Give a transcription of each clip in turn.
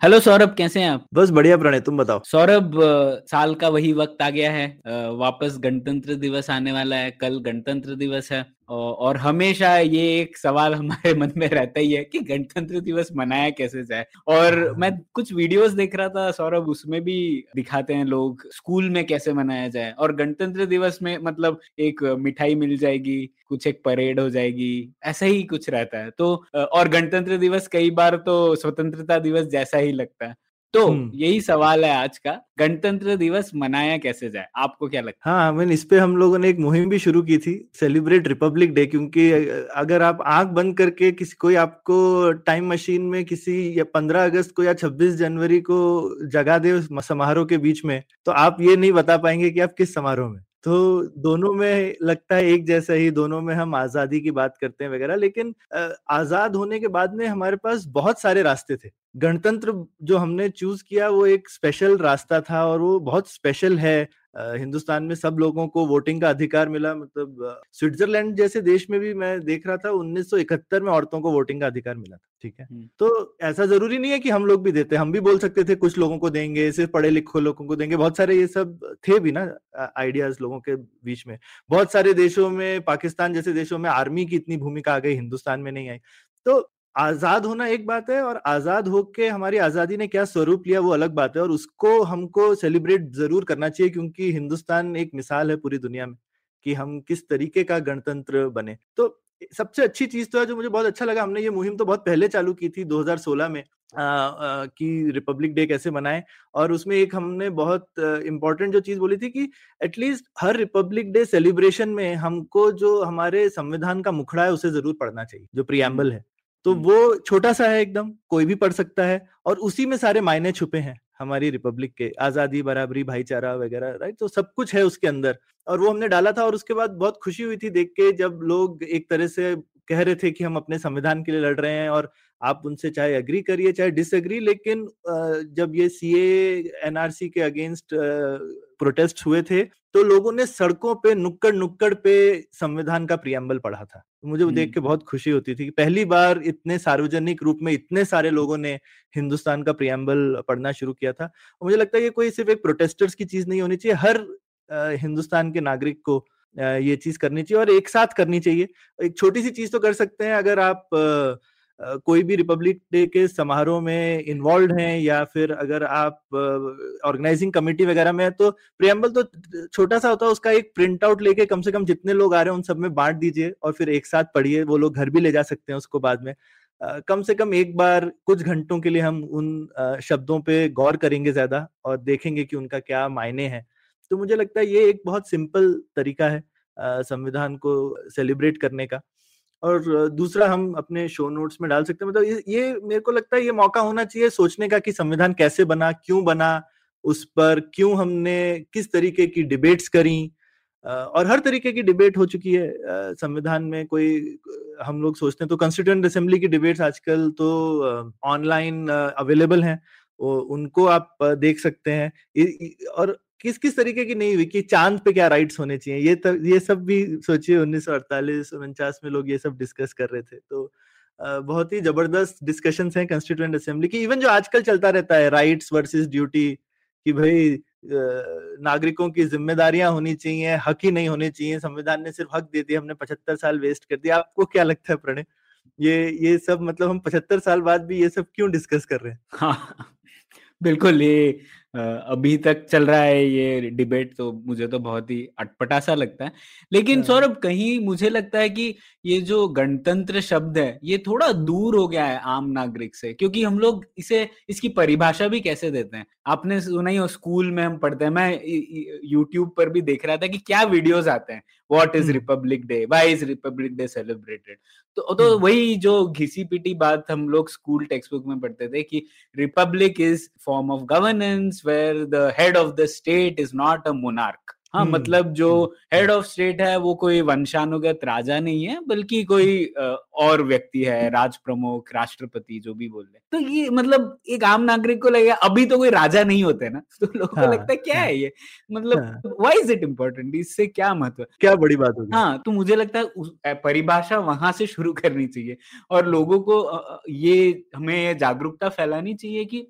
Hello Saurabh कैसे हैं आप? बस बढ़िया प्रणय तुम बताओ? सौरभ साल का वही वक्त आ गया है। वापस गणतंत्र दिवस आने वाला है कल गणतंत्र दिवस है। और हमेशा ये एक सवाल हमारे मन में रहता ही है कि गणतंत्र दिवस मनाया कैसे जाए? और मैं कुछ वीडियोस देख रहा था सौरभ उसमें भी दिखाते हैं लोग स्कूल में कैसे मनाया जाए। और गणतंत्र दिवस में मतलब एक मिठाई मिल जाएगी कुछ एक परेड हो जाएगी ऐसा ही कुछ रहता है। तो और गणतंत्र दिवस कई बार तो स्वतंत्रता दिवस जैसा ही लगता है। तो हम्म। यही सवाल है आज का गणतंत्र दिवस मनाया कैसे जाए? आपको क्या लगता है? हाँ मैंने इस पे हम लोगों ने एक मुहिम भी शुरू की थी सेलिब्रेट रिपब्लिक डे क्योंकि अगर आप आँख बंद करके किसी कोई आपको टाइम मशीन में किसी या पंद्रह अगस्त को या छब्बीस जनवरी को जगा दे समारोह के बीच में तो आप ये नहीं बता पाएँगे कि आप किस समारोह में। तो दोनों में लगता है एक जैसा ही, दोनों में हम आज़ादी की बात करते हैं वगैरह, लेकिन आज़ाद होने के बाद में हमारे पास बहुत सारे रास्ते थे। गणतंत्र जो हमने चूज़ किया वो एक स्पेशल रास्ता था और वो बहुत स्पेशल है। हिंदुस्तान में सब लोगों को वोटिंग का अधिकार मिला मतलब स्विट्जरलैंड जैसे देश में भी मैं देख रहा था 1971 में औरतों को वोटिंग का अधिकार मिला था ठीक है? हम्म। तो ऐसा ज़रूरी नहीं है कि हम लोग भी देते हम भी बोल सकते थे कुछ लोगों को देंगे सिर्फ़ पढ़े लिखे लोगों को देंगे बहुत सारे ये सब थे भी ना आइडियाज़ लोगों के बीच में। बहुत सारे देशों में पाकिस्तान जैसे देशों में आर्मी की इतनी भूमिका आ गई हिंदुस्तान में नहीं आई। तो आज़ाद होना एक बात है और आज़ाद होके हमारी आज़ादी ने क्या स्वरूप लिया वो अलग बात है और उसको हमको सेलिब्रेट ज़रूर करना चाहिए क्योंकि हिंदुस्तान एक मिसाल है पूरी दुनिया में कि हम किस तरीके का गणतंत्र बने। तो सबसे अच्छी चीज़ तो है जो मुझे बहुत अच्छा लगा, हमने ये मुहिम तो बहुत पहले चालू की थी 2016 में कि रिपब्लिक डे कैसे मनाएँ और उसमें एक हमने बहुत इम्पोर्टेंट जो चीज़ बोली थी कि एटलीस्ट हर रिपब्लिक डे सेलिब्रेशन में हमको जो हमारे संविधान का मुखड़ा है उसे ज़रूर पढ़ना चाहिए, जो प्रियम्बल है। तो। वो छोटा सा है एकदम कोई भी पढ़ सकता है और उसी में सारे मायने छुपे हैं हमारी रिपब्लिक के आज़ादी बराबरी भाईचारा वगैरह राइट तो सब कुछ है उसके अंदर और वो हमने डाला था और उसके बाद बहुत खुशी हुई थी देख के जब लोग एक तरह से कह रहे थे कि हम अपने संविधान के लिए लड़ रहे हैं और आप उनसे चाहे अग्री करिए चाहे डिसएग्री लेकिन जब ये सीए एनआरसी के अगेंस्ट प्रोटेस्ट हुए थे तो लोगों ने सड़कों पे नुक्कड़ नुक्कड़ पे संविधान का प्रियम्बल पढ़ा था। मुझे वो देख। के बहुत खुशी होती थी कि पहली बार इतने सार्वजनिक रूप में इतने सारे लोगों ने हिंदुस्तान का प्रियम्बल पढ़ना शुरू किया था। और मुझे लगता है ये कोई सिर्फ़ एक प्रोटेस्टर्स की चीज़ नहीं होनी चाहिए हर हिंदुस्तान के नागरिक को ये चीज़ करनी चाहिए और एक साथ करनी चाहिए। एक छोटी सी चीज़ तो कर सकते हैं अगर आप कोई भी रिपब्लिक डे के समारोह में इन्वॉल्व हैं या फिर अगर आप ऑर्गेनाइजिंग कमेटी वगैरह में है तो प्रियम्बल तो छोटा सा होता है, उसका एक प्रिंट आउट लेके कम से कम जितने लोग आ रहे हैं, उन सब में बांट दीजिए और फिर एक साथ पढ़िए, वो लोग घर भी ले जा सकते हैं उसको बाद में। कम से कम एक बार कुछ घंटों के लिए हम उन शब्दों पे गौर करेंगे ज़्यादा और देखेंगे कि उनका क्या मायने हैं। तो मुझे लगता है ये एक बहुत सिंपल तरीका है संविधान को सेलिब्रेट करने का। और दूसरा हम अपने शो नोट्स में डाल सकते हैं। मतलब ये, मेरे को लगता है ये मौका होना चाहिए सोचने का कि संविधान कैसे बना क्यों बना उस पर क्यों हमने किस तरीके की डिबेट्स करी। और हर तरीके की डिबेट हो चुकी है। संविधान में कोई हम लोग सोचते हैं तो कॉन्स्टिट्यूएंट असेंबली की डिबेट्स आजकल तो ऑनलाइन अवेलेबल हैं। उनको आप देख सकते हैं। और किस किस तरीके की नहीं हुई कि चाँद पे क्या राइट्स होने चाहिए? ये तब ये सब भी सोचिए, उन्नीस सौ अड़तालीस, उनचास में लोग ये सब डिस्कस कर रहे थे। तो बहुत ही ज़बरदस्त डिस्कशंस हैं कॉन्स्टिट्यूएंट असेंबली की। इवन जो आजकल चलता रहता है राइट्स वर्सेस ड्यूटी कि भाई नागरिकों की जिम्मेदारियाँ होनी चाहिए, हक ही नहीं होने चाहिए। संविधान ने सिर्फ़ हक दे दिया हमने पचहत्तर साल वेस्ट कर दिया। आपको क्या लगता है, प्रणय? ये ये सब मतलब हम पचहत्तर साल बाद भी ये सब क्यों डिस्कस कर रहे हैं? हाँ बिल्कुल, ये अभी तक चल रहा है ये डिबेट तो मुझे तो बहुत ही अटपटा सा लगता है। लेकिन हाँ। सौरभ कहीं मुझे लगता है कि ये जो गणतंत्र शब्द है ये थोड़ा दूर हो गया है आम नागरिक से क्योंकि हम लोग इसे इसकी परिभाषा भी कैसे देते हैं? आपने सुना ही हो स्कूल में हम पढ़ते हैं। मैं यूट्यूब पर भी देख रहा था कि क्या वीडियोज़ आते हैं। What is Republic Day why is Republic Day celebrated तो तो। वही जो घिसी पिटी बात हम लोग स्कूल टेक्स्ट बुक में पढ़ते थे कि republic is form of governance where the head of the state is not a monarch हाँ हम्म, मतलब जो हेड ऑफ़ स्टेट है वो कोई वंशानुगत राजा नहीं है बल्कि कोई और व्यक्ति है राज प्रमुख राष्ट्रपति जो भी बोल रहे तो ये मतलब एक आम नागरिक को लगेगा अभी तो कोई राजा नहीं होते ना तो लोगों हाँ, को लगता है क्या हाँ, है ये? मतलब वाई इज़ इट इम्पोर्टेंट इससे क्या महत्व? क्या बड़ी बात होगी? हाँ तो मुझे लगता है उस परिभाषा वहाँ से शुरू करनी चाहिए। और लोगों को ये हमें जागरूकता फैलानी चाहिए कि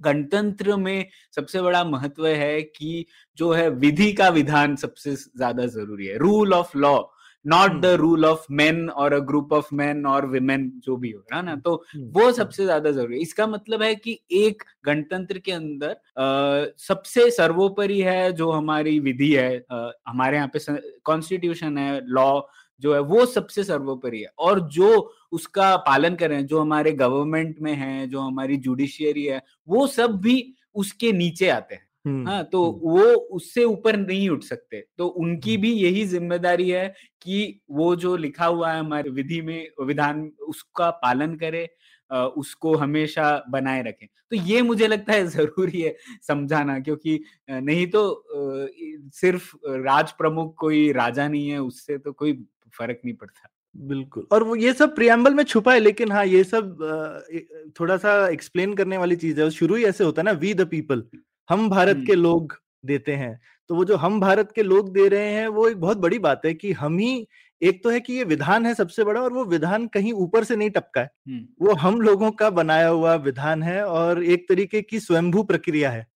गणतंत्र में सबसे बड़ा महत्व है कि जो है विधि का विधान सबसे ज़्यादा ज़रूरी है। Rule of law not the rule of men और अ ग्रुप ऑफ़ मेन और विमेन जो भी हो रहा ना? तो वो सबसे ज़्यादा ज़रूरी है। इसका मतलब है कि एक गणतंत्र के अंदर आ, सबसे सर्वोपरि है जो हमारी विधि है आ, हमारे यहाँ पे कॉन्स्टिट्यूशन है लॉ जो है वो सबसे सर्वोपरि है। और जो उसका पालन कर रहे हैं जो हमारे गवर्नमेंट में है जो हमारी जुडिशियरी है वो सब भी उसके नीचे आते हैं। हाँ तो वो उससे ऊपर नहीं उठ सकते। तो उनकी भी यही ज़िम्मेदारी है कि वो जो लिखा हुआ है हमारे विधि में विधान उसका पालन करे उसको हमेशा बनाए रखें। तो ये मुझे लगता है ज़रूरी है समझाना क्योंकि नहीं तो सिर्फ़ राज प्रमुख कोई राजा नहीं है उससे तो कोई फ़र्क नहीं पड़ता। बिल्कुल और वो ये सब प्रियम्बल में छुपा है लेकिन हाँ ये सब थोड़ा सा एक्सप्लेन करने वाली चीज़ है। शुरू ही ऐसे होता है ना वी द पीपल हम भारत के लोग देते हैं। तो वो जो हम भारत के लोग दे रहे हैं वो एक बहुत बड़ी बात है कि हम ही एक तो है कि ये विधान है सबसे बड़ा और वो विधान कहीं ऊपर से नहीं टपका है। वो हम लोगों का बनाया हुआ विधान है और एक तरीके की स्वयंभू प्रक्रिया है।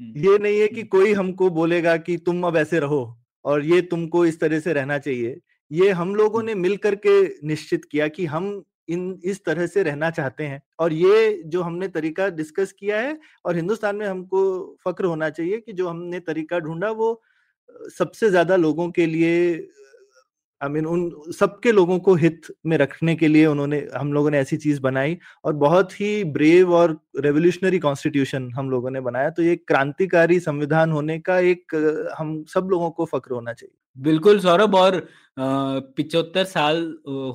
ये नहीं है कि कोई हमको बोलेगा कि तुम अब ऐसे रहो और ये तुमको इस तरह से रहना चाहिए। ये हम लोगों ने मिल करके निश्चित किया कि हम इन इस तरह से रहना चाहते हैं। और ये जो हमने तरीका डिस्कस किया है और हिंदुस्तान में हमको फक्र होना चाहिए कि जो हमने तरीका ढूंढा वो सबसे ज़्यादा लोगों के लिए आई I मीन mean, उन सबके लोगों को हित में रखने के लिए उन्होंने हम लोगों ने ऐसी चीज़ बनाई। और बहुत ही ब्रेव और रेवोल्यूशनरी कॉन्स्टिट्यूशन हम लोगों ने बनाया। तो ये क्रांतिकारी संविधान होने का एक हम सब लोगों को फक्र होना चाहिए। बिल्कुल सौरभ और पिछहत्तर साल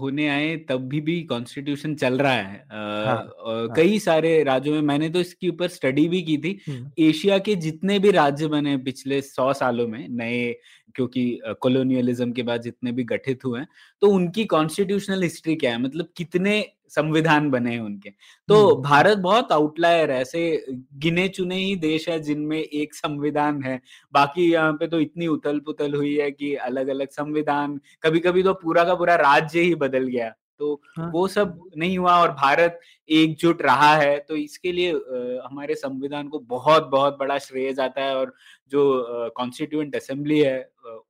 होने आए तब भी भी कॉन्स्टिट्यूशन चल रहा है। हाँ, हाँ, कई सारे राज्यों में मैंने तो इसके ऊपर स्टडी भी की थी। एशिया के जितने भी राज्य बने पिछले सौ सालों में नए क्योंकि कॉलोनियलिज्म के बाद जितने भी गठित हुए हैं तो उनकी कॉन्स्टिट्यूशनल हिस्ट्री क्या है? मतलब कितने संविधान बने हैं उनके। तो भारत बहुत आउटलायर है ऐसे गिने चुने ही देश है जिनमें एक संविधान है। बाकी यहाँ पे तो इतनी उथल पुथल हुई है कि अलग अलग संविधान कभी कभी तो पूरा का पूरा राज्य ही बदल गया। तो हाँ। वो सब नहीं हुआ और भारत एकजुट रहा है तो इसके लिए आ, हमारे संविधान को बहुत बहुत बड़ा श्रेय जाता है और जो कॉन्स्टिट्यूएंट असेंबली है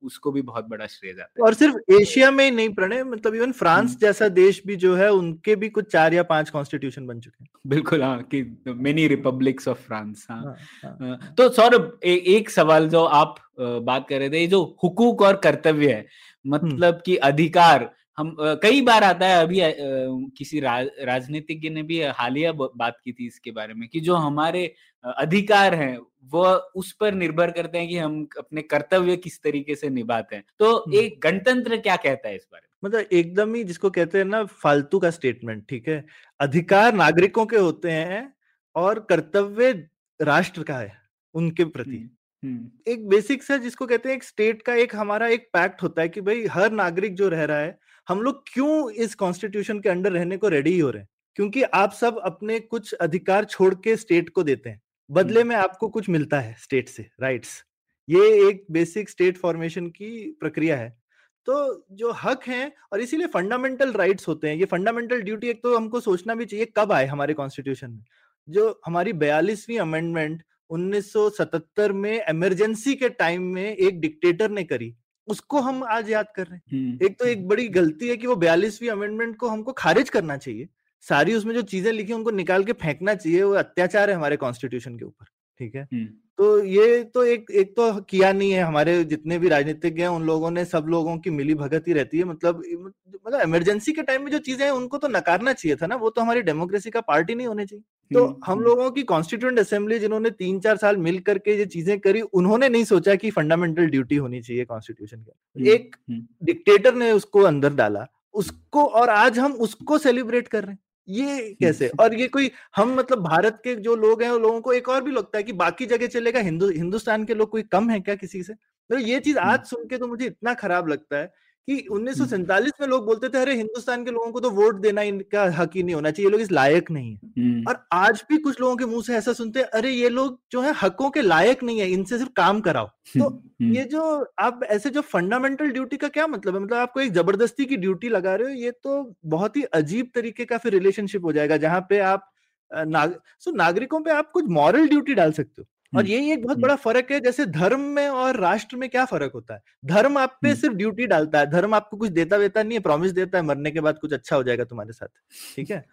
उसको भी बहुत बड़ा श्रेय जाता है। और सिर्फ़ एशिया में नहीं प्रणय मतलब इवन फ्रांस जैसा देश भी जो है उनके भी कुछ चार या पाँच कॉन्स्टिट्यूशन बन चुके हैं। बिल्कुल हाँ कि मेनी रिपब्लिक्स ऑफ़ फ्रांस हाँ, हाँ। तो सौरभ एक सवाल जो आप बात कर रहे थे जो हुकूक और कर्तव्य है मतलब कि अधिकार हम कई बार आता है अभी किसी राज, राजनीतिज्ञ ने भी हालिया बात की थी इसके बारे में कि जो हमारे अधिकार हैं वो उस पर निर्भर करते हैं कि हम अपने कर्तव्य किस तरीके से निभाते हैं। तो एक गणतंत्र क्या कहता है इस बारे में? मतलब एकदम ही जिसको कहते हैं ना फालतू का स्टेटमेंट ठीक है? अधिकार नागरिकों के होते हैं और कर्तव्य राष्ट्र का है उनके प्रति। एक बेसिक सा जिसको कहते हैं एक स्टेट का एक हमारा एक पैक्ट होता है कि भाई हर नागरिक जो रह रहा है हम लोग क्यों इस कॉन्स्टिट्यूशन के अंडर रहने को रेडी हो रहे हैं? क्योंकि आप सब अपने कुछ अधिकार छोड़ के स्टेट को देते हैं। बदले में आपको कुछ मिलता है स्टेट से राइट्स ये एक बेसिक स्टेट फॉर्मेशन की प्रक्रिया है। तो जो हक हैं और इसीलिए फंडामेंटल राइट्स होते हैं। ये फंडामेंटल ड्यूटी एक तो हमको सोचना भी चाहिए कब आए हमारे कॉन्स्टिट्यूशन में। जो हमारी बयालीसवीं अमेंडमेंट 1977 में इमरजेंसी के टाइम में एक डिक्टेटर ने करी। उसको हम आज याद कर रहे हैं। एक तो एक बड़ी गलती है कि वो बयालीसवीं अमेंडमेंट को हमको खारिज करना चाहिए। सारी उसमें जो चीज़ें लिखी उनको निकाल के फेंकना चाहिए वो अत्याचार है हमारे कॉन्स्टिट्यूशन के ऊपर ठीक है? हम्म, तो ये तो एक एक तो किया नहीं है हमारे जितने भी राजनीतिज्ञ हैं उन लोगों ने सब लोगों की मिली भगत ही रहती है। मतलब मतलब इमरजेंसी के टाइम में जो चीज़ें हैं उनको तो नकारना चाहिए था ना वो तो हमारी डेमोक्रेसी का पार्टी नहीं होनी चाहिए। तो हम्म, हम हम्म, लोगों की कॉन्स्टिट्यूंट असेंबली जिन्होंने तीन चार साल मिल करके ये चीज़ें करी उन्होंने नहीं सोचा कि फंडामेंटल ड्यूटी होनी चाहिए कॉन्स्टिट्यूशन के हम्म, एक डिक्टेटर ने उसको अंदर डाला उसको और आज हम उसको सेलिब्रेट कर रहे हैं। ये कैसे? और ये कोई हम मतलब भारत के जो लोग हैं उन लोगों को एक और भी लगता है कि बाकी जगह चलेगा हिंदू हिंदुस्तान के लोग कोई कम है क्या किसी से? तो ये चीज़ आज सुन के तो मुझे इतना खराब लगता है कि उन्नीस सौ सैंतालीस में लोग बोलते थे अरे हिंदुस्तान के लोगों को तो वोट देना इनका हक ही नहीं होना चाहिए ये लोग इस लायक नहीं है। हम्म, और आज भी कुछ लोगों के मुँह से ऐसा सुनते हैं अरे ये लोग जो है हकों के लायक नहीं है इनसे सिर्फ़ काम कराओ। तो हम्म, ये जो आप ऐसे जो फंडामेंटल ड्यूटी का क्या मतलब है? मतलब आपको एक ज़बरदस्ती की ड्यूटी लगा रहे हो ये तो बहुत ही अजीब तरीके का फिर रिलेशनशिप हो जाएगा जहाँ पे आप नाग सो नागरिकों पे आप कुछ मॉरल ड्यूटी डाल सकते हो। और यही एक बहुत। बड़ा फ़र्क है जैसे धर्म में और राष्ट्र में क्या फ़र्क होता है? धर्म आप पे। सिर्फ़ ड्यूटी डालता है धर्म आपको कुछ देता वेता नहीं है प्रॉमिस देता है मरने के बाद कुछ अच्छा हो जाएगा तुम्हारे साथ ठीक है?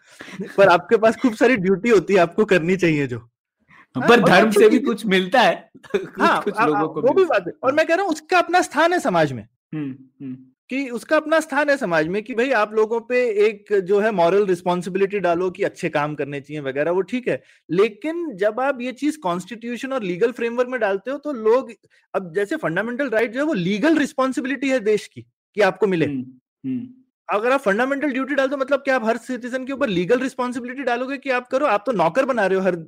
पर आपके पास खूब सारी ड्यूटी होती है आपको करनी चाहिए जो। हाँ, पर धर्म से भी कुछ मिलता है कुछ हाँ कुछ लोगों को वो भी बात है। और मैं कह रहा हूँ उसका अपना स्थान है समाज में। कि उसका अपना स्थान है समाज में कि भाई आप लोगों पे एक जो है मॉरल रिस्पॉन्सिबिलिटी डालो कि अच्छे काम करने चाहिए वगैरह वो ठीक है। लेकिन जब आप ये चीज़ कॉन्स्टिट्यूशन और लीगल फ्रेमवर्क में डालते हो तो लोग अब जैसे फंडामेंटल राइट right जो है वो लीगल रिस्पॉन्सिबिलिटी है देश की कि आपको मिले। हम्म, हम्म, अगर आप फंडामेंटल ड्यूटी डाल दो मतलब कि आप हर सिटीजन के ऊपर लीगल रिस्पॉन्सिबिलिटी डालोगे कि आप करो आप तो नौकर बना रहे हो हर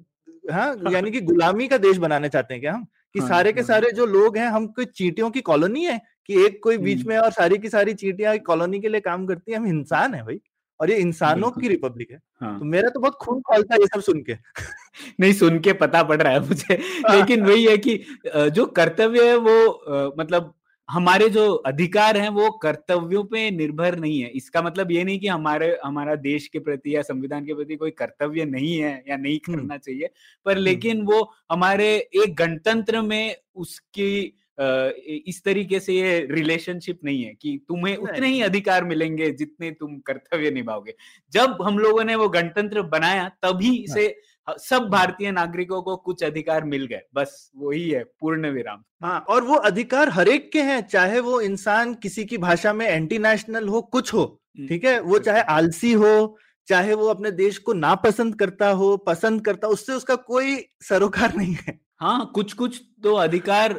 हाँ। यानी कि गुलामी का देश बनाने चाहते हैं क्या हम? कि हाँ, सारे के हाँ। सारे जो लोग हैं हम कोई चीटियों की कॉलोनी है? कि एक कोई बीच। में और सारी की सारी चीटियाँ कॉलोनी के लिए काम करती है हम इंसान है भाई। और ये इंसानों की रिपब्लिक है। हाँ। तो मेरा तो बहुत खून खोलता है ये सब सुन के। नहीं सुन के पता पड़ रहा है मुझे। लेकिन वही है कि जो कर्तव्य है वो मतलब हमारे जो अधिकार हैं वो कर्तव्यों पे निर्भर नहीं है। इसका मतलब ये नहीं कि हमारे हमारा देश के प्रति या संविधान के प्रति कोई कर्तव्य नहीं है या नहीं। करना चाहिए। पर लेकिन वो हमारे एक गणतंत्र में उसकी इस तरीके से ये रिलेशनशिप नहीं है कि तुम्हें उतने ही अधिकार मिलेंगे जितने तुम कर्तव्य निभाओगे। जब हम लोगों ने वो गणतंत्र बनाया तभी हाँ। से सब भारतीय नागरिकों को कुछ अधिकार मिल गए। बस वही है पूर्ण विराम। हाँ और वो अधिकार हरेक के हैं चाहे वो इंसान किसी की भाषा में एंटी नेशनल हो कुछ हो ठीक है? वो चाहे आलसी हो चाहे वो अपने देश को नापसंद करता हो पसंद करता उससे उसका कोई सरोकार नहीं है। हाँ कुछ कुछ तो अधिकार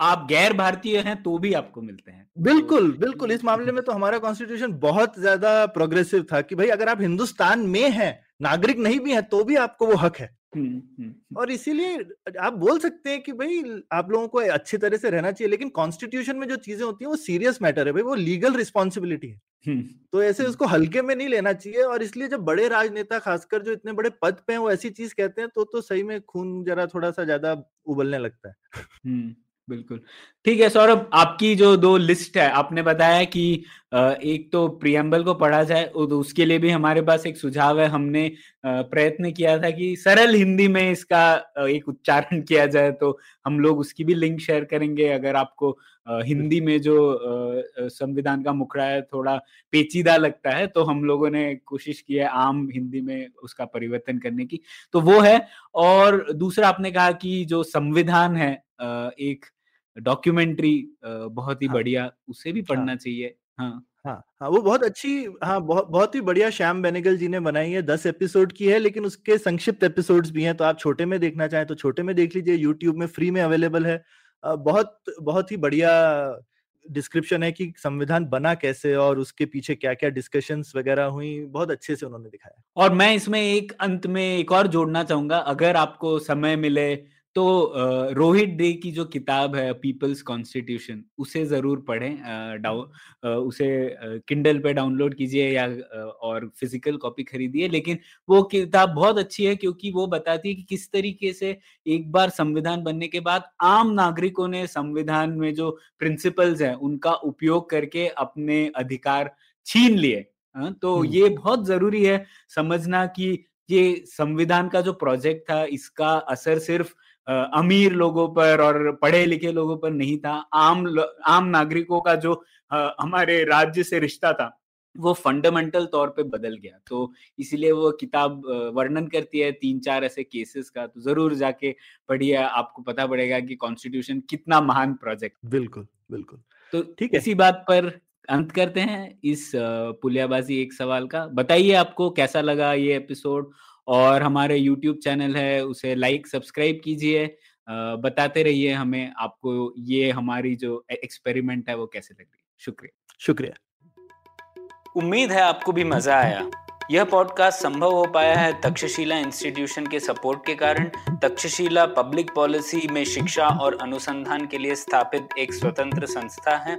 आप गैर भारतीय हैं तो भी आपको मिलते हैं। बिल्कुल बिल्कुल इस मामले में तो हमारा कॉन्स्टिट्यूशन बहुत ज़्यादा प्रोग्रेसिव था कि भाई अगर आप हिंदुस्तान में हैं नागरिक नहीं भी हैं तो भी आपको वो हक है। हम्म, हम्म, और इसीलिए आप बोल सकते हैं कि भाई आप लोगों को अच्छी तरह से रहना चाहिए लेकिन कॉन्स्टिट्यूशन में जो चीज़ें होती हैं वो सीरियस मैटर है भाई वो लीगल रिस्पॉन्सिबिलिटी है। हम्म, तो ऐसे हम्म। उसको हल्के में नहीं लेना चाहिए और इसलिए जब बड़े राजनेता खासकर जो इतने बड़े पद पे हैं वो ऐसी चीज़ कहते हैं तो तो सही में खून जरा थोड़ा सा ज़्यादा उबलने लगता है। हम्म, बिल्कुल। ठीक है सौरभ आपकी जो दो लिस्ट है आपने बताया कि एक तो प्रियम्बल को पढ़ा जाए और उसके लिए भी हमारे पास एक सुझाव है। हमने प्रयत्न किया था कि सरल हिंदी में इसका एक उच्चारण किया जाए तो हम लोग उसकी भी लिंक शेयर करेंगे। अगर आपको हिंदी में जो संविधान का मुखड़ा है थोड़ा पेचीदा लगता है तो हम लोगों ने कोशिश की है आम हिंदी में उसका परिवर्तन करने की। तो वो है और दूसरा आपने कहा कि जो संविधान है एक डॉक्यूमेंट्री बहुत ही हाँ। बढ़िया उसे भी पढ़ना चाहिए हाँ। हाँ हाँ वो बहुत अच्छी हाँ बहुत बहुत ही बढ़िया श्याम बेनेगल जी ने बनाई है दस एपिसोड की है लेकिन उसके संक्षिप्त एपिसोड्स भी हैं तो आप छोटे में देखना चाहें तो छोटे में देख लीजिए यूट्यूब में फ्री में अवेलेबल है। बहुत बहुत ही बढ़िया डिस्क्रिप्शन है कि संविधान बना कैसे और उसके पीछे क्या क्या डिस्कशंस वगैरह हुई बहुत अच्छे से उन्होंने दिखाया। और मैं इसमें एक अंत में एक और जोड़ना चाहूँगा अगर आपको समय मिले तो रोहित डे की जो किताब है पीपल्स कॉन्स्टिट्यूशन उसे ज़रूर पढ़ें अ, डाउ उसे किंडल पे डाउनलोड कीजिए या और फ़िज़िकल कॉपी खरीदिए। लेकिन वो किताब बहुत अच्छी है क्योंकि वो बताती है कि किस तरीके से एक बार संविधान बनने के बाद आम नागरिकों ने संविधान में जो प्रिंसिपल्स हैं उनका उपयोग करके अपने अधिकार छीन लिए। तो हम्म। ये बहुत ज़रूरी है समझना कि ये संविधान का जो प्रोजेक्ट था इसका असर सिर्फ़ अमीर लोगों पर और पढ़े लिखे लोगों पर नहीं था। आम आम नागरिकों का जो हमारे राज्य से रिश्ता था वो फंडामेंटल तौर पे बदल गया। तो इसीलिए वो किताब वर्णन करती है तीन चार ऐसे केसेस का। तो ज़रूर जाके पढ़िए आपको पता पड़ेगा कि कॉन्स्टिट्यूशन कितना महान प्रोजेक्ट बिल्कुल बिल्कुल। तो ठीक है। इसी बात पर अंत करते हैं इस पुलियाबाजी एक सवाल का। बताइए आपको कैसा लगा ये एपिसोड और हमारे यूट्यूब चैनल है उसे लाइक सब्सक्राइब कीजिए। बताते रहिए हमें आपको ये हमारी जो एक्सपेरिमेंट है वो कैसे लग रही शुक्रिया। शुक्रिया। उम्मीद है आपको भी मज़ा आया। यह पॉडकास्ट संभव हो पाया है तक्षशिला इंस्टीट्यूशन के सपोर्ट के कारण। तक्षशिला पब्लिक पॉलिसी में शिक्षा और अनुसंधान के लिए स्थापित एक स्वतंत्र संस्था है।